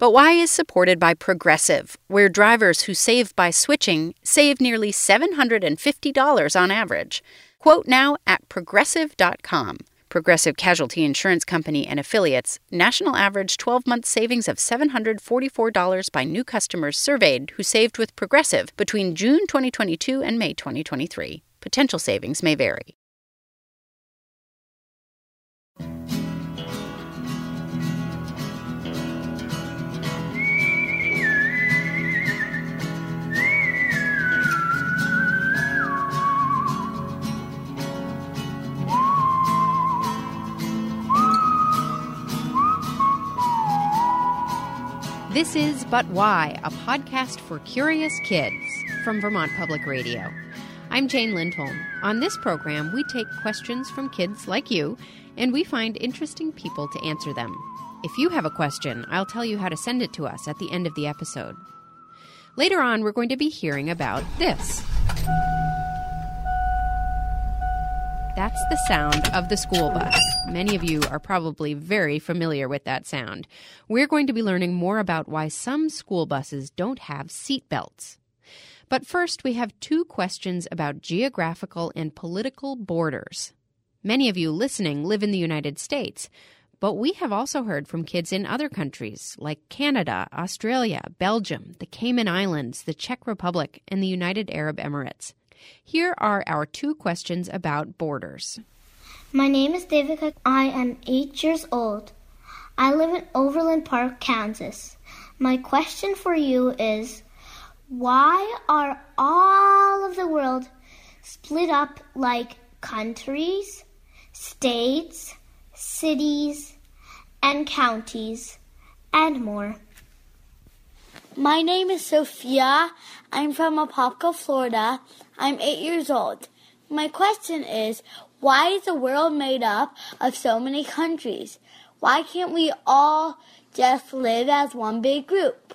But why is supported by Progressive, where drivers who save by switching save nearly $750 on average. Quote now at progressive.com. Progressive Casualty Insurance Company and affiliates, national average 12 month savings of $744 by new customers surveyed who saved with Progressive between June 2022 and May 2023. Potential savings may vary. This is But Why, a podcast for curious kids from Vermont Public Radio. I'm Jane Lindholm. On this program, we take questions from kids like you, and we find interesting people to answer them. If you have a question, I'll tell you how to send it to us at the end of the episode. Later on, we're going to be hearing about this. That's the sound of the school bus. Many of you are probably very familiar with that sound. We're going to be learning more about why some school buses don't have seat belts. But first, we have two questions about geographical and political borders. Many of you listening live in the United States, but we have also heard from kids in other countries like Canada, Australia, Belgium, the Cayman Islands, the Czech Republic, and the United Arab Emirates. Here are our two questions about borders. My name is David Cook. I am eight years old. I live in Overland Park, Kansas. My question for you is why are all of the world split up like countries, states, cities, and counties, and more? My name is Sophia. I'm from Apopka, Florida. I'm eight years old. My question is, why is the world made up of so many countries? Why can't we all just live as one big group?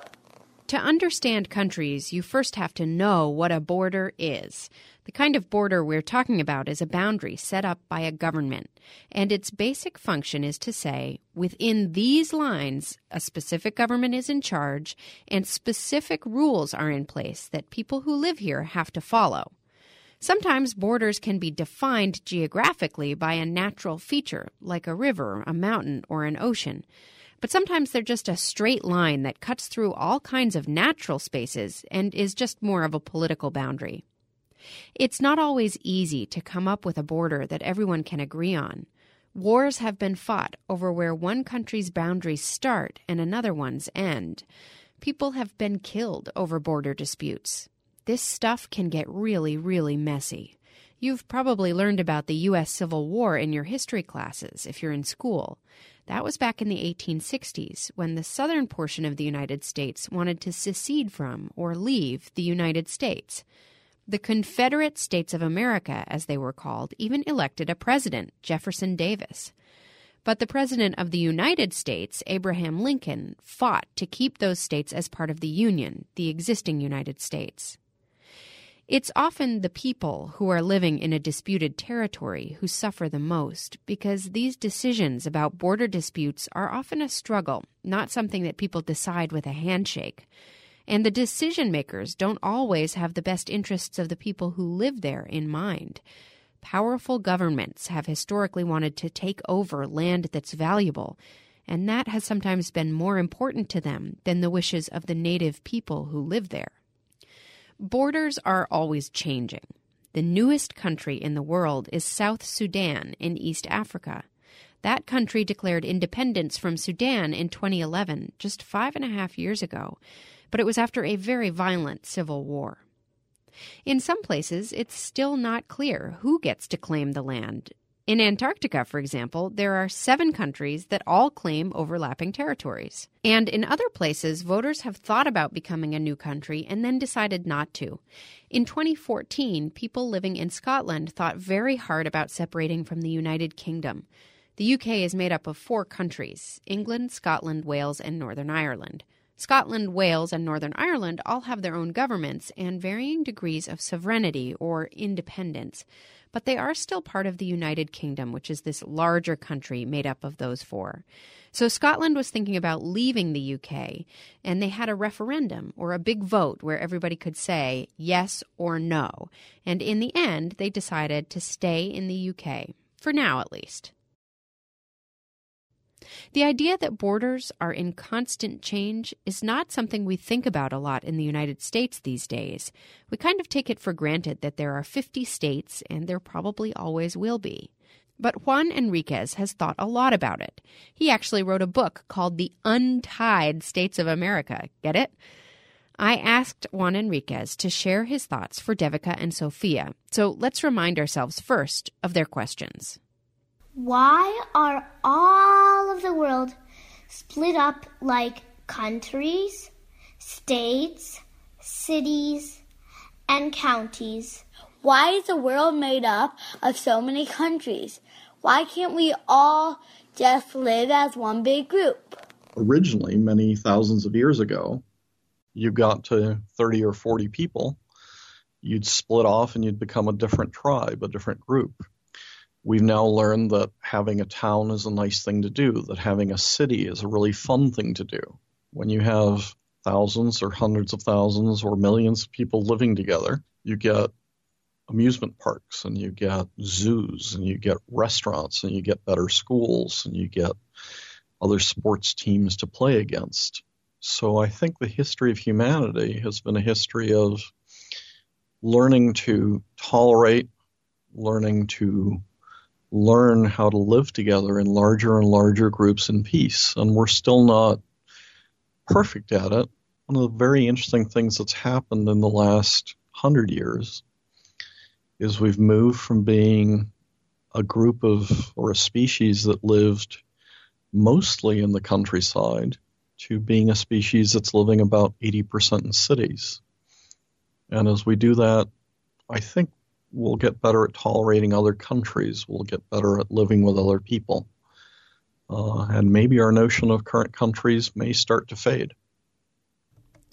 To understand countries, you first have to know what a border is. The kind of border we're talking about is a boundary set up by a government, and its basic function is to say, within these lines, a specific government is in charge, and specific rules are in place that people who live here have to follow. Sometimes borders can be defined geographically by a natural feature, like a river, a mountain, or an ocean. But sometimes they're just a straight line that cuts through all kinds of natural spaces and is just more of a political boundary. It's not always easy to come up with a border that everyone can agree on. Wars have been fought over where one country's boundaries start and another one's end. People have been killed over border disputes. This stuff can get really, really messy. You've probably learned about the U.S. Civil War in your history classes if you're in school. That was back in the 1860s when the southern portion of the United States wanted to secede from or leave the United States. The Confederate States of America, as they were called, even elected a president, Jefferson Davis. But the President of the United States, Abraham Lincoln, fought to keep those states as part of the Union, the existing United States. It's often the people who are living in a disputed territory who suffer the most because these decisions about border disputes are often a struggle, not something that people decide with a handshake. And the decision makers don't always have the best interests of the people who live there in mind. Powerful governments have historically wanted to take over land that's valuable, and that has sometimes been more important to them than the wishes of the native people who live there. Borders are always changing. The newest country in the world is South Sudan in East Africa. That country declared independence from Sudan in 2011, just five and a half years ago but it was after a very violent civil war. In some places, it's still not clear who gets to claim the land. In Antarctica, for example, there are seven countries that all claim overlapping territories. And in other places, voters have thought about becoming a new country and then decided not to. In 2014, people living in Scotland thought very hard about separating from the United Kingdom. The UK is made up of four countries England, Scotland, Wales, and Northern Ireland. Scotland, Wales, and Northern Ireland all have their own governments and varying degrees of sovereignty or independence, but they are still part of the United Kingdom, which is this larger country made up of those four. So Scotland was thinking about leaving the UK, and they had a referendum or a big vote where everybody could say yes or no. And in the end, they decided to stay in the UK, for now at least. The idea that borders are in constant change is not something we think about a lot in the United States these days. We kind of take it for granted that there are 50 states, and there probably always will be. But Juan Enriquez has thought a lot about it. He actually wrote a book called The Untied States of America. Get it? I asked Juan Enriquez to share his thoughts for Devika and Sophia. So let's remind ourselves first of their questions. Why are all split up like countries, states, cities, and counties? Why is the world made up of so many countries? Why can't we all just live as one big group? Originally, many thousands of years ago, you got to 30 or 40 people, you'd split off and you'd become a different tribe, a different group. We've now learned that having a town is a nice thing to do, that having a city is a really fun thing to do. When you have thousands or hundreds of thousands or millions of people living together, you get amusement parks and you get zoos and you get restaurants and you get better schools and you get other sports teams to play against. So I think the history of humanity has been a history of learning to tolerate, learning to learn how to live together in larger and larger groups in peace. And we're still not perfect at it. One of the very interesting things that's happened in the last hundred years is we've moved from being a group of or a species that lived mostly in the countryside to being a species that's living about 80% in cities. And as we do that, I think we'll get better at tolerating other countries. We'll get better at living with other people. Uh, and maybe our notion of current countries may start to fade.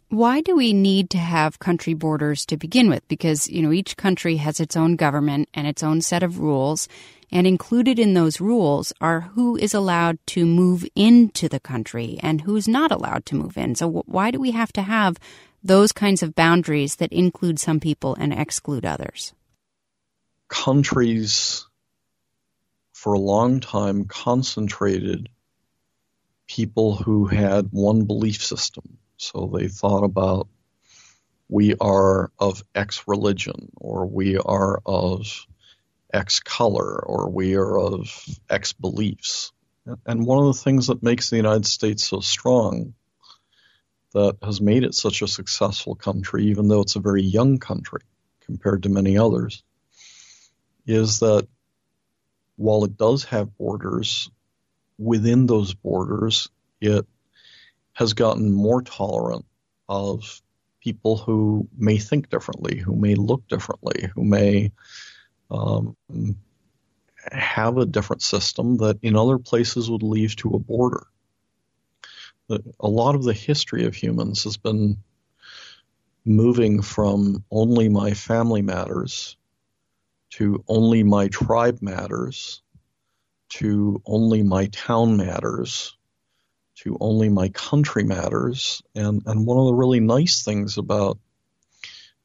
Why do we need to have country borders to begin with? Because, you know, each country has its own government and its own set of rules. And included in those rules are who is allowed to move into the country and who's not allowed to move in. So, why do we have to have those kinds of boundaries that include some people and exclude others? Countries for a long time concentrated people who had one belief system. So they thought about we are of X religion, or we are of X color, or we are of X beliefs. And one of the things that makes the United States so strong, that has made it such a successful country, even though it's a very young country compared to many others, is that while it does have borders, within those borders, it has gotten more tolerant of people who may think differently, who may look differently, who may um, have a different system that in other places would lead to a border. A lot of the history of humans has been moving from only my family matters to only my tribe matters, to only my town matters, to only my country matters. And, and one of the really nice things about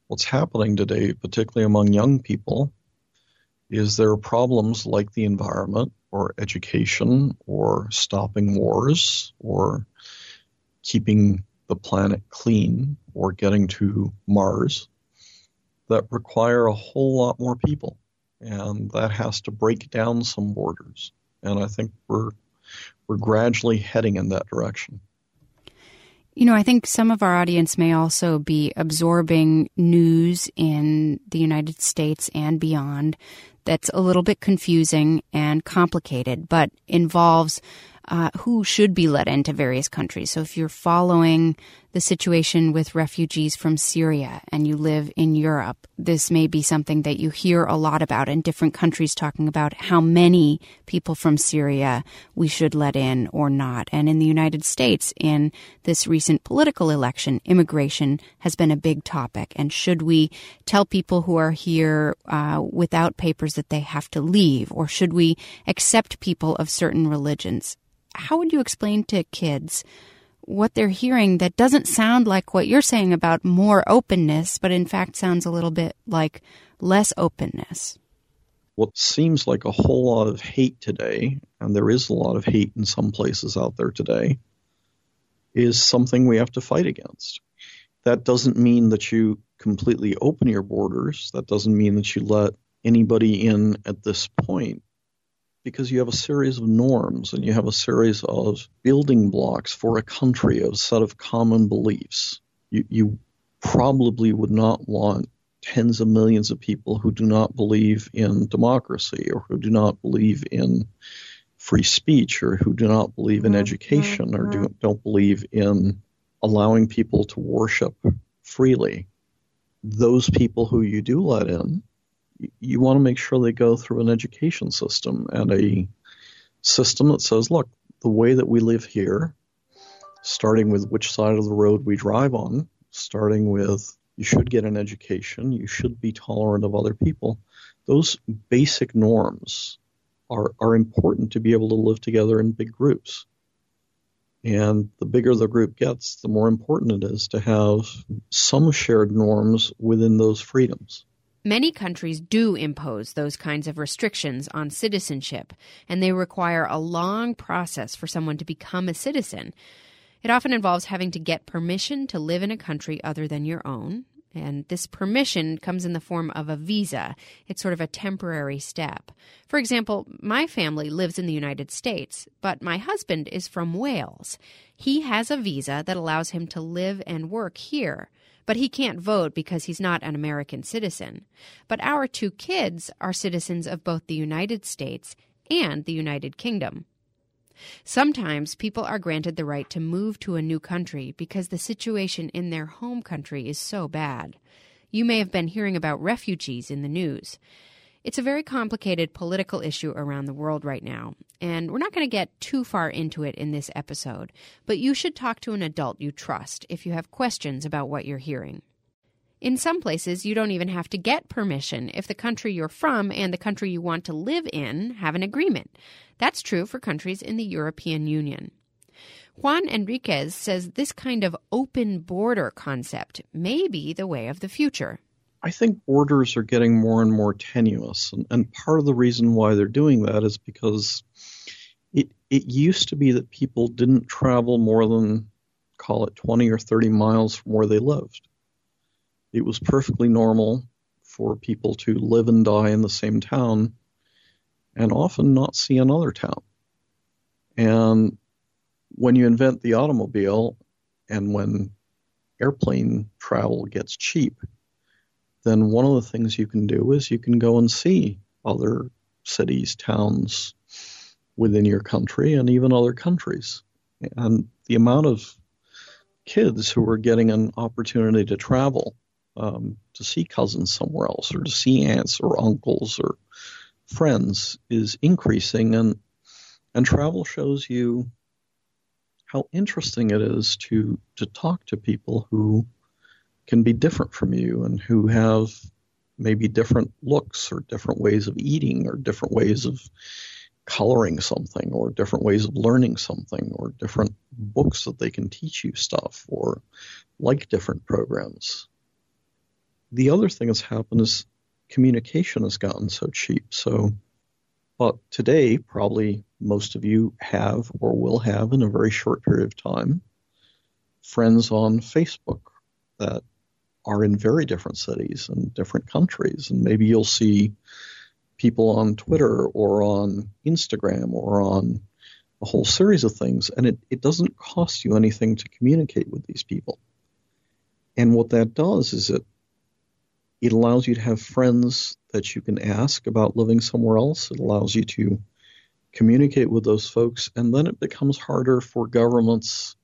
what's happening today, particularly among young people, is there are problems like the environment or education or stopping wars or keeping the planet clean or getting to Mars that require a whole lot more people, and that has to break down some borders. And I think we're we're gradually heading in that direction. You know, I think some of our audience may also be absorbing news in the United States and beyond that's a little bit confusing and complicated, but involves uh, who should be let into various countries. So if you're following the situation with refugees from Syria and you live in Europe, this may be something that you hear a lot about in different countries talking about how many people from Syria we should let in or not. And in the United States, in this recent political election, immigration has been a big topic. And should we tell people who are here uh, without papers that they have to leave, or should we accept people of certain religions? How would you explain to kids? What they're hearing that doesn't sound like what you're saying about more openness, but in fact sounds a little bit like less openness. What seems like a whole lot of hate today, and there is a lot of hate in some places out there today, is something we have to fight against. That doesn't mean that you completely open your borders. That doesn't mean that you let anybody in at this point because you have a series of norms and you have a series of building blocks for a country, a set of common beliefs. You, you probably would not want tens of millions of people who do not believe in democracy or who do not believe in free speech or who do not believe in mm-hmm. education or do, don't believe in allowing people to worship freely. Those people who you do let in you want to make sure they go through an education system and a system that says, look, the way that we live here, starting with which side of the road we drive on, starting with you should get an education, you should be tolerant of other people. Those basic norms are, are important to be able to live together in big groups. And the bigger the group gets, the more important it is to have some shared norms within those freedoms. Many countries do impose those kinds of restrictions on citizenship, and they require a long process for someone to become a citizen. It often involves having to get permission to live in a country other than your own, and this permission comes in the form of a visa. It's sort of a temporary step. For example, my family lives in the United States, but my husband is from Wales. He has a visa that allows him to live and work here but he can't vote because he's not an American citizen. But our two kids are citizens of both the United States and the United Kingdom. Sometimes people are granted the right to move to a new country because the situation in their home country is so bad. You may have been hearing about refugees in the news. It's a very complicated political issue around the world right now, and we're not going to get too far into it in this episode, but you should talk to an adult you trust if you have questions about what you're hearing. In some places, you don't even have to get permission if the country you're from and the country you want to live in have an agreement. That's true for countries in the European Union. Juan Enriquez says this kind of open border concept may be the way of the future. I think borders are getting more and more tenuous, and, and part of the reason why they're doing that is because it it used to be that people didn't travel more than call it 20 or 30 miles from where they lived. It was perfectly normal for people to live and die in the same town and often not see another town. And when you invent the automobile and when airplane travel gets cheap, then one of the things you can do is you can go and see other cities, towns within your country, and even other countries. And the amount of kids who are getting an opportunity to travel um, to see cousins somewhere else, or to see aunts or uncles or friends is increasing, and and travel shows you how interesting it is to to talk to people who can be different from you and who have maybe different looks or different ways of eating or different ways of coloring something or different ways of learning something or different books that they can teach you stuff or like different programs. The other thing that's happened is communication has gotten so cheap. So, but today, probably most of you have or will have in a very short period of time friends on Facebook that are in very different cities and different countries. And maybe you'll see people on Twitter or on Instagram or on a whole series of things, and it, it doesn't cost you anything to communicate with these people. And what that does is it it allows you to have friends that you can ask about living somewhere else. It allows you to communicate with those folks, and then it becomes harder for governments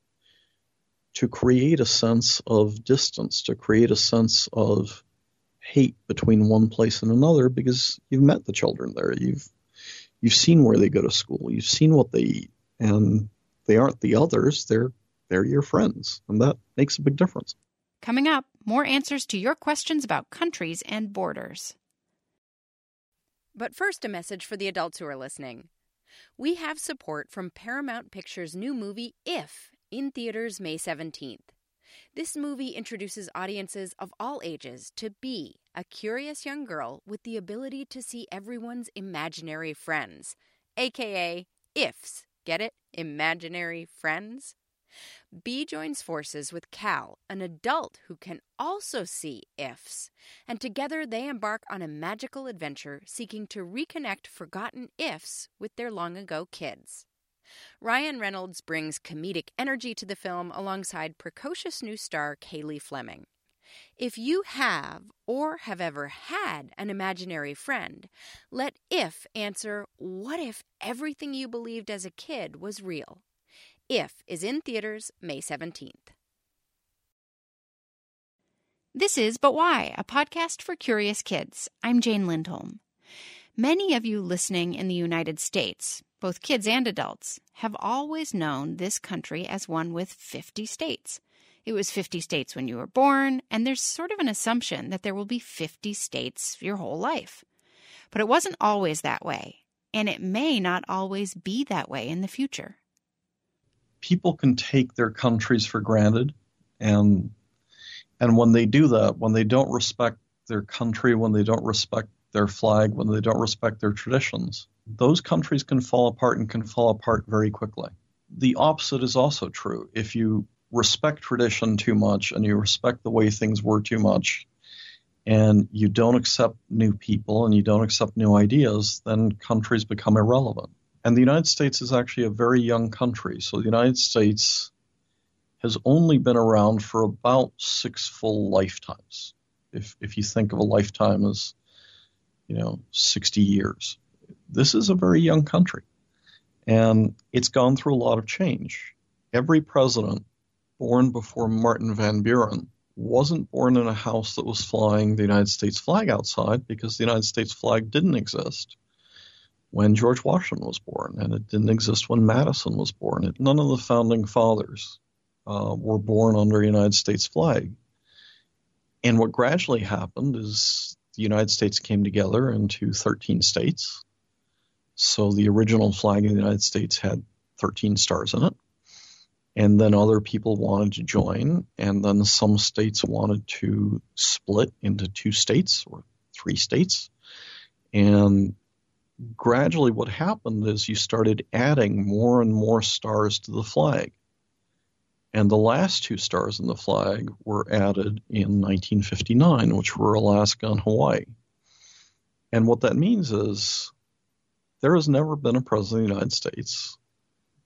to create a sense of distance, to create a sense of hate between one place and another because you've met the children there. You've you've seen where they go to school. You've seen what they eat, and they aren't the others. They're they're your friends, and that makes a big difference. Coming up, more answers to your questions about countries and borders. But first, a message for the adults who are listening. We have support from Paramount Pictures' new movie, If, in theaters May 17th. This movie introduces audiences of all ages to Bee, a curious young girl with the ability to see everyone's imaginary friends, aka IFs. Get it? Imaginary friends? Bee joins forces with Cal, an adult who can also see ifs, and together they embark on a magical adventure seeking to reconnect forgotten ifs with their long ago kids. Ryan Reynolds brings comedic energy to the film alongside precocious new star Cailey Fleming. If you have or have ever had an imaginary friend, let if answer what if everything you believed as a kid was real? If is in theaters May 17th. This is But Why, a podcast for curious kids. I'm Jane Lindholm. Many of you listening in the United States, both kids and adults, have always known this country as one with 50 states. It was 50 states when you were born, and there's sort of an assumption that there will be 50 states your whole life. But it wasn't always that way, and it may not always be that way in the future people can take their countries for granted and and when they do that when they don't respect their country when they don't respect their flag when they don't respect their traditions those countries can fall apart and can fall apart very quickly the opposite is also true if you respect tradition too much and you respect the way things were too much and you don't accept new people and you don't accept new ideas then countries become irrelevant and the United States is actually a very young country. So the United States has only been around for about six full lifetimes. If, if you think of a lifetime as, you know, 60 years, this is a very young country. And it's gone through a lot of change. Every president born before Martin Van Buren wasn't born in a house that was flying the United States flag outside because the United States flag didn't exist when George Washington was born, and it didn't exist when Madison was born. None of the founding fathers uh, were born under a United States flag. And what gradually happened is the United States came together into 13 states. So the original flag of the United States had 13 stars in it. And then other people wanted to join, and then some states wanted to split into two states or three states. And gradually what happened is you started adding more and more stars to the flag. And the last two stars in the flag were added in 1959, which were Alaska and Hawaii. And what that means is there has never been a president of the United States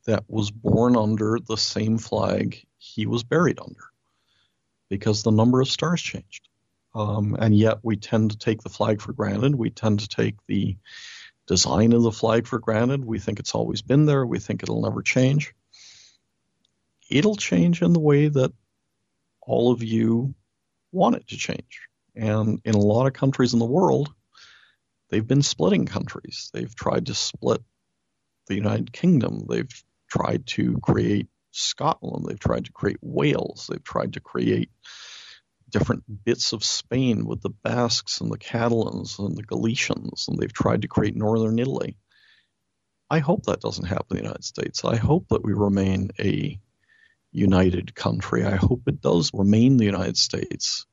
that was born under the same flag he was buried under because the number of stars changed. Um, and yet we tend to take the flag for granted. We tend to take the design of the flag for granted. We think it's always been there. We think it'll never change. It'll change in the way that all of you want it to change. And in a lot of countries in the world, they've been splitting countries. They've tried to split the United Kingdom. They've tried to create Scotland. They've tried to create Wales. They've tried to create different bits of Spain with the Basques and the Catalans and the Galicians, and they've tried to create northern Italy. I hope that doesn't happen in the United States. I hope that we remain a united country. I hope it does remain the United States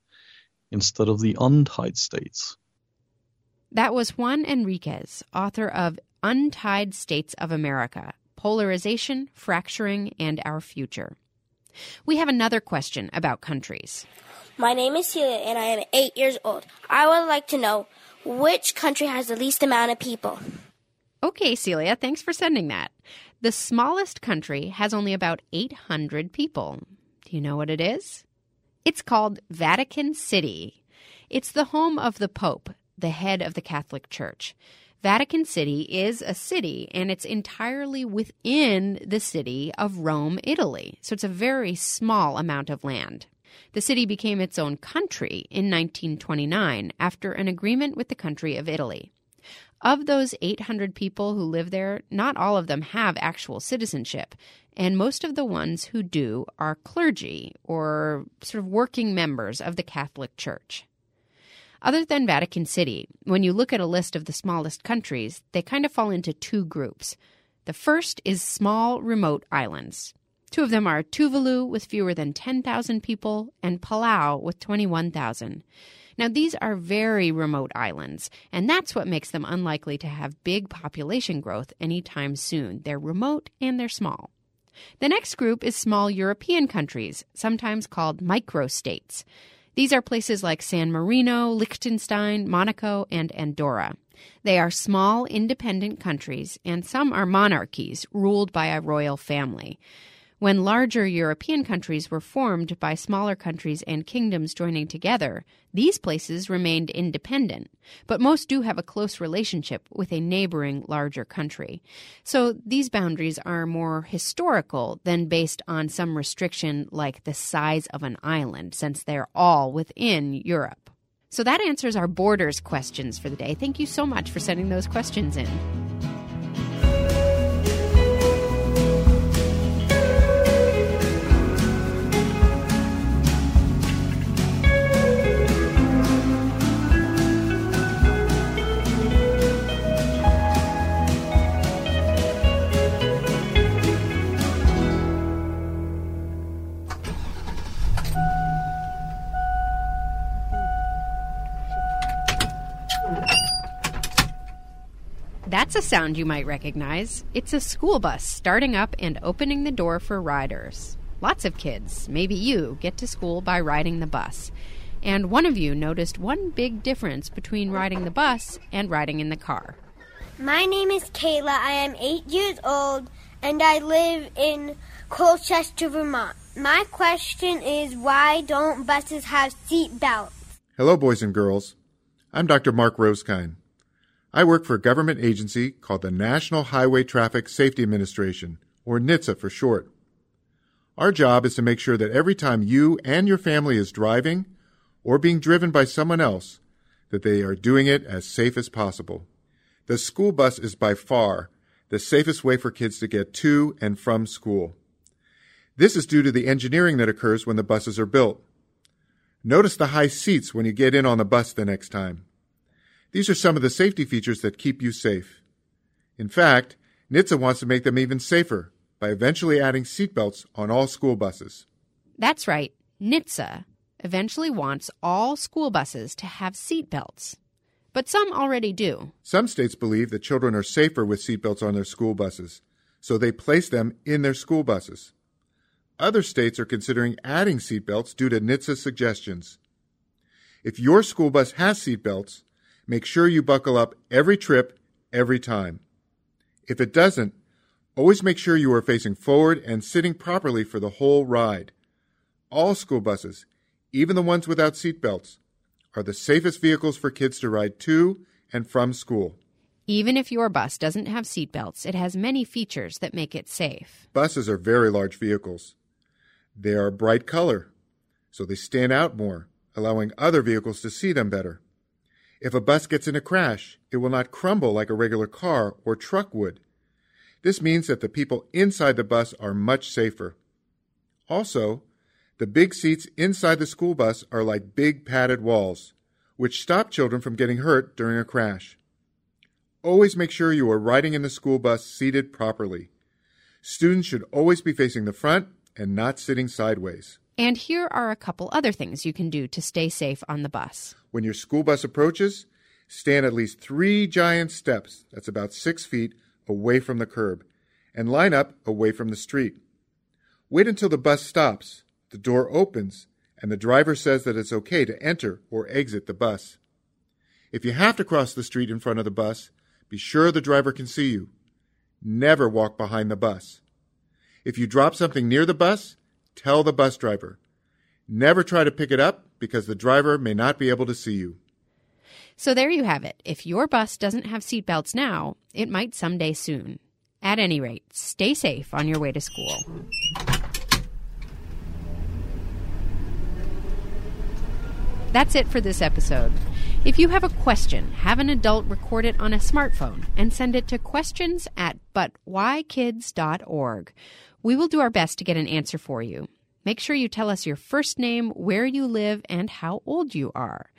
instead of the untied states. That was Juan Enriquez, author of Untied States of America Polarization, Fracturing, and Our Future. We have another question about countries. My name is Celia and I am eight years old. I would like to know which country has the least amount of people. Okay, Celia, thanks for sending that. The smallest country has only about 800 people. Do you know what it is? It's called Vatican City. It's the home of the Pope, the head of the Catholic Church. Vatican City is a city, and it's entirely within the city of Rome, Italy. So it's a very small amount of land. The city became its own country in 1929 after an agreement with the country of Italy. Of those 800 people who live there, not all of them have actual citizenship, and most of the ones who do are clergy or sort of working members of the Catholic Church. Other than Vatican City, when you look at a list of the smallest countries, they kind of fall into two groups. The first is small remote islands. Two of them are Tuvalu with fewer than 10,000 people and Palau with 21,000. Now, these are very remote islands, and that's what makes them unlikely to have big population growth anytime soon. They're remote and they're small. The next group is small European countries, sometimes called microstates. These are places like San Marino, Liechtenstein, Monaco, and Andorra. They are small, independent countries, and some are monarchies ruled by a royal family. When larger European countries were formed by smaller countries and kingdoms joining together, these places remained independent, but most do have a close relationship with a neighboring larger country. So these boundaries are more historical than based on some restriction like the size of an island, since they're all within Europe. So that answers our borders questions for the day. Thank you so much for sending those questions in. That's a sound you might recognize. It's a school bus starting up and opening the door for riders. Lots of kids, maybe you, get to school by riding the bus. And one of you noticed one big difference between riding the bus and riding in the car. My name is Kayla. I am eight years old and I live in Colchester, Vermont. My question is why don't buses have seat belts? Hello, boys and girls. I'm Dr. Mark Rosekind. I work for a government agency called the National Highway Traffic Safety Administration, or NHTSA for short. Our job is to make sure that every time you and your family is driving or being driven by someone else, that they are doing it as safe as possible. The school bus is by far the safest way for kids to get to and from school. This is due to the engineering that occurs when the buses are built. Notice the high seats when you get in on the bus the next time. These are some of the safety features that keep you safe. In fact, NHTSA wants to make them even safer by eventually adding seatbelts on all school buses. That's right. NHTSA eventually wants all school buses to have seatbelts. But some already do. Some states believe that children are safer with seatbelts on their school buses, so they place them in their school buses. Other states are considering adding seatbelts due to NHTSA's suggestions. If your school bus has seatbelts, make sure you buckle up every trip, every time. If it doesn't, always make sure you are facing forward and sitting properly for the whole ride. All school buses, even the ones without seatbelts, are the safest vehicles for kids to ride to and from school. Even if your bus doesn't have seatbelts, it has many features that make it safe. Buses are very large vehicles. They are bright color, so they stand out more, allowing other vehicles to see them better. If a bus gets in a crash, it will not crumble like a regular car or truck would. This means that the people inside the bus are much safer. Also, the big seats inside the school bus are like big padded walls, which stop children from getting hurt during a crash. Always make sure you are riding in the school bus seated properly. Students should always be facing the front and not sitting sideways. And here are a couple other things you can do to stay safe on the bus. When your school bus approaches, stand at least three giant steps, that's about six feet, away from the curb, and line up away from the street. Wait until the bus stops, the door opens, and the driver says that it's okay to enter or exit the bus. If you have to cross the street in front of the bus, be sure the driver can see you. Never walk behind the bus. If you drop something near the bus, tell the bus driver. Never try to pick it up because the driver may not be able to see you. So there you have it. If your bus doesn't have seatbelts now, it might someday soon. At any rate, stay safe on your way to school. That's it for this episode. If you have a question, have an adult record it on a smartphone and send it to questions at butwhykids.org. We will do our best to get an answer for you. Make sure you tell us your first name, where you live, and how old you are.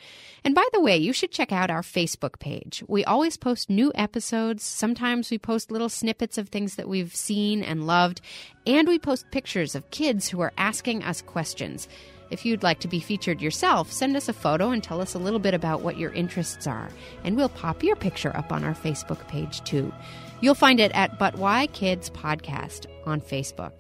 And by the way, you should check out our Facebook page. We always post new episodes. Sometimes we post little snippets of things that we've seen and loved. And we post pictures of kids who are asking us questions. If you'd like to be featured yourself, send us a photo and tell us a little bit about what your interests are. And we'll pop your picture up on our Facebook page too. You'll find it at But Why Kids Podcast on Facebook.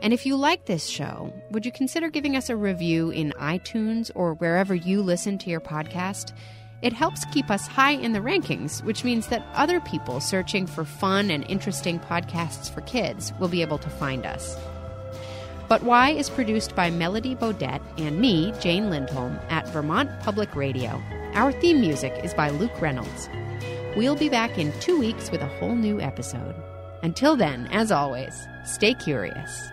And if you like this show, would you consider giving us a review in iTunes or wherever you listen to your podcast? It helps keep us high in the rankings, which means that other people searching for fun and interesting podcasts for kids will be able to find us. But Why is produced by Melody Bodette and me, Jane Lindholm, at Vermont Public Radio. Our theme music is by Luke Reynolds. We'll be back in two weeks with a whole new episode. Until then, as always, stay curious.